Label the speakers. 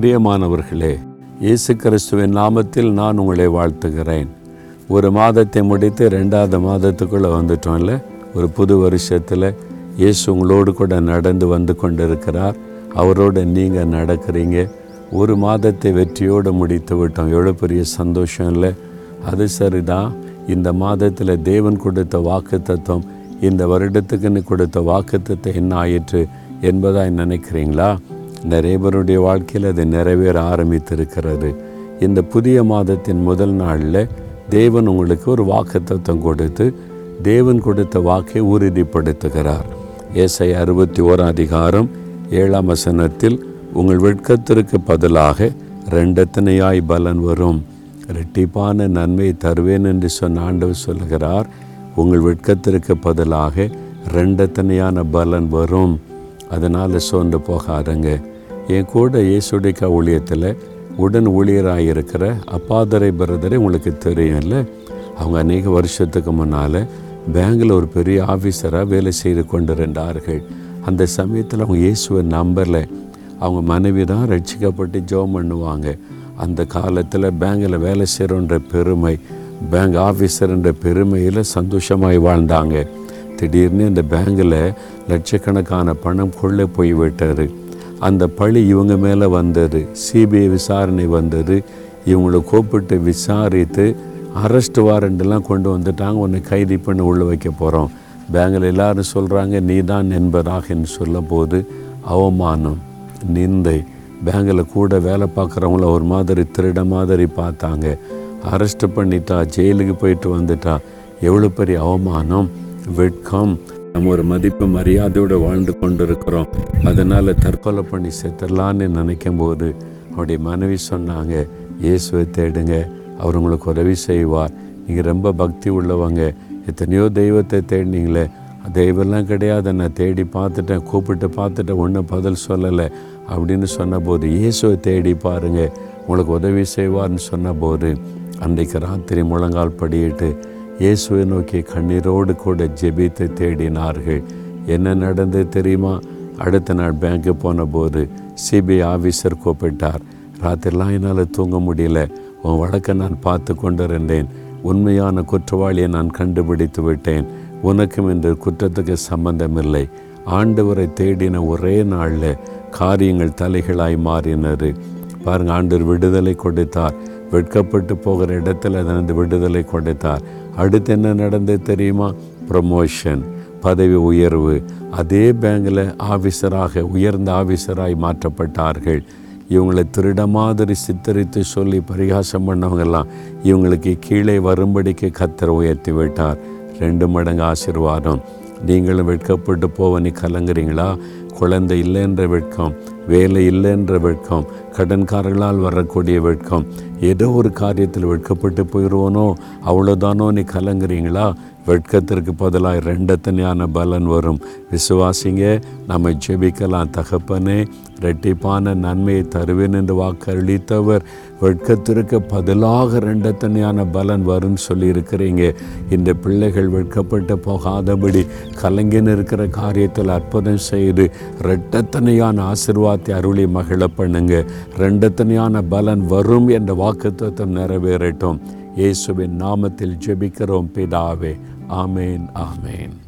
Speaker 1: பிரியமானவர்களே இயேசு கிறிஸ்துவின் நாமத்தில் நான் உங்களை வாழ்த்துகிறேன். ஒரு மாதத்தை முடித்து ரெண்டாவது மாதத்துக்குள்ளே வந்துட்டோம்ல? ஒரு புது வருஷத்தில் இயேசு உங்களோடு கூட நடந்து வந்து கொண்டிருக்கிறார். அவரோட நீங்கள் நடக்கிறீங்க. ஒரு மாதத்தை வெற்றியோடு முடித்து விட்டோம். எவ்வளோ பெரிய சந்தோஷம் இல்லை? அது சரிதான். இந்த மாதத்தில் தேவன் கொடுத்த வாக்கு தத்துவம் இந்த வருடத்துக்குன்னு கொடுத்த வாக்கு என்ன ஆயிற்று என்பதாக நினைக்கிறீங்களா? நிறைய பேருடைய வாழ்க்கையில் அது நிறைவேற ஆரம்பித்திருக்கிறது. இந்த புதிய மாதத்தின் முதல் நாளில் தேவன் உங்களுக்கு ஒரு வாக்குத்தத்தம் தத்துவம் கொடுத்து தேவன் கொடுத்த வாக்கை உறுதிப்படுத்துகிறார். ஏசை அறுபத்தி ஓராம் அதிகாரம் ஏழாம் வசனத்தில் உங்கள் வெட்கத்திற்கு பதிலாக ரெண்டத்தனையாய் பலன் வரும்? ரெட்டிப்பான நன்மை தருவேன் என்று சொன்ன ஆண்டவர் சொல்கிறார் உங்கள் வெட்கத்திற்கு பதிலாக ரெண்டத்தனையான பலன் வரும்? அதனால் சோர்ந்து போகாதங்க. என் கூட இயேசுடிக்கா ஊழியத்தில் உடன் ஊழியராக இருக்கிற அப்பாதரை பிரதரை உங்களுக்கு தெரியும்ல. அவங்க அநேக வருஷத்துக்கு முன்னால் பேங்கில் ஒரு பெரிய ஆஃபீஸராக வேலை செய்து கொண்டிருந்தார்கள். அந்த சமயத்தில் அவங்க இயேசுவை நம்பலை. அவங்க மனைவி தான் ரட்சிக்கப்பட்டு ஜோம் பண்ணுவாங்க. அந்த காலத்தில் பேங்கில் வேலை செய்கிறோன்ற பெருமை பேங்க் ஆஃபீஸர்ன்ற பெருமையில் சந்தோஷமாய் வாழ்ந்தாங்க. திடீர்னு இந்த பேங்கில் லட்சக்கணக்கான பணம் கொள்ளை போய் விட்டார் அந்த பழி இவங்க மேலே வந்தது. சிபிஐ விசாரணை வந்தது. இவங்களை கூப்பிட்டு விசாரித்து அரெஸ்ட் வாரண்ட்லாம் கொண்டு வந்துட்டாங்க. உன்னை கைது பண்ணி உள்ளே வைக்க போகிறோம் பேங்கில் எல்லாரும் சொல்கிறாங்க நீ தான் என்பதாக சொல்ல போது அவமானம் நிந்தை. பேங்கில் கூட வேலை பார்க்குறவங்கள ஒரு மாதிரி திருட மாதிரி பார்த்தாங்க. அரெஸ்ட் பண்ணிட்டா ஜெயிலுக்கு போயிட்டு வந்துட்டா. எவ்வளோ பெரிய அவமானம். வெட்கம். நம்ம ஒரு மதிப்பு மரியாதையோடு வாழ்ந்து கொண்டு இருக்கிறோம் அதனால் தற்கொலை பண்ணி செத்துடலான்னு நினைக்கும் போது அவருடைய மனைவி சொன்னாங்க இயேசுவை தேடுங்க அவர் உங்களுக்கு உதவி செய்வார். நீங்கள் ரொம்ப பக்தி உள்ளவங்க. எத்தனையோ தெய்வத்தை தேடினீங்களே. தெய்வம்லாம் கிடையாது. நான் தேடி பார்த்துட்டேன் கூப்பிட்டு பார்த்துட்டேன் ஒன்றும் பதில் சொல்லலை. அப்படின்னு சொன்னபோது இயேசுவை தேடி பாருங்கள் உங்களுக்கு உதவி செய்வார்னு சொன்னபோது அன்றைக்கு ராத்திரி முழங்கால் படியிட்டு இயேசுவை நோக்கி கண்ணீரோடு கூட ஜெபித்து தேடினார்கள். என்ன நடந்தது தெரியுமா? அடுத்த நாள் பேங்க்கு போனபோது சிபிஐ ஆஃபீஸர் கூப்பிட்டார். ராத்திரிலாம் என்னால் தூங்க முடியல. உன் வழக்கை நான் பார்த்து கொண்டிருந்தேன். உண்மையான குற்றவாளியை நான் கண்டுபிடித்து விட்டேன். உனக்கும் இந்த குற்றத்துக்கு சம்பந்தமில்லை. ஆண்டவரை தேடின ஒரே நாளில் காரியங்கள் தலைகளாய் மாறினது. பாருங்க ஆண்டவர் விடுதலை கொடுத்தார். வெட்கப்பட்டு போகிற இடத்துல அந்த விடுதலை கொடுத்தார். அடுத்து என்ன நடந்தது தெரியுமா? ப்ரமோஷன் பதவி உயர்வு. அதே பேங்கில் ஆஃபீஸராக உயர்ந்த ஆஃபீஸராய் மாற்றப்பட்டார்கள். இவங்களை திருட மாதிரி சித்தரித்து சொல்லி பரிகாசம் பண்ணவங்கெல்லாம் இவங்களுக்கு கீழே வரும்படிக்கு கத்தரை உயர்த்தி விட்டார். ரெண்டு மடங்கு ஆசிர்வாதம். நீங்களும் வெட்கப்பட்டு போவ நீ கலங்குறீங்களா? குழந்தை இல்லைன்ற வெட்கம். வேலை இல்லைன்ற வெட்கம் கடன்காரர்களால் வரக்கூடிய வெட்கம் ஏதோ ஒரு காரியத்தில் வெட்கப்பட்டு போயிடுவோனோ அவ்வளோதானோ நீ கலங்குறீங்களா? வெட்கத்திற்கு பதிலாக ரெண்டத்தனையான பலன் வரும். விசுவாசிங்க நம்ம ஜெபிக்கலாம். தகப்பனே ரெட்டிப்பான நன்மையை தருவேன் என்று வாக்களித்தவர். வெட்கத்திற்கு பதிலாக ரெண்டத்தனையான பலன் வரும்னு சொல்லியிருக்கிறீங்க. இந்த பிள்ளைகள் வெட்கப்பட்டு போகாதபடி கலைஞன் இருக்கிற காரியத்தில் அற்புதம் செய்து ரெட்டத்தனையான ஆசிர்வாதத்தை அருளி மகிழ பண்ணுங்க. ரெண்டத்தனையான பலன் வரும் என்ற வாக்குத்தம் நிறைவேறட்டும். இயேசுவின் நாமத்தில் ஜெபிக்கிறோம் பிதாவே. ஆமேன் ஆமேன்.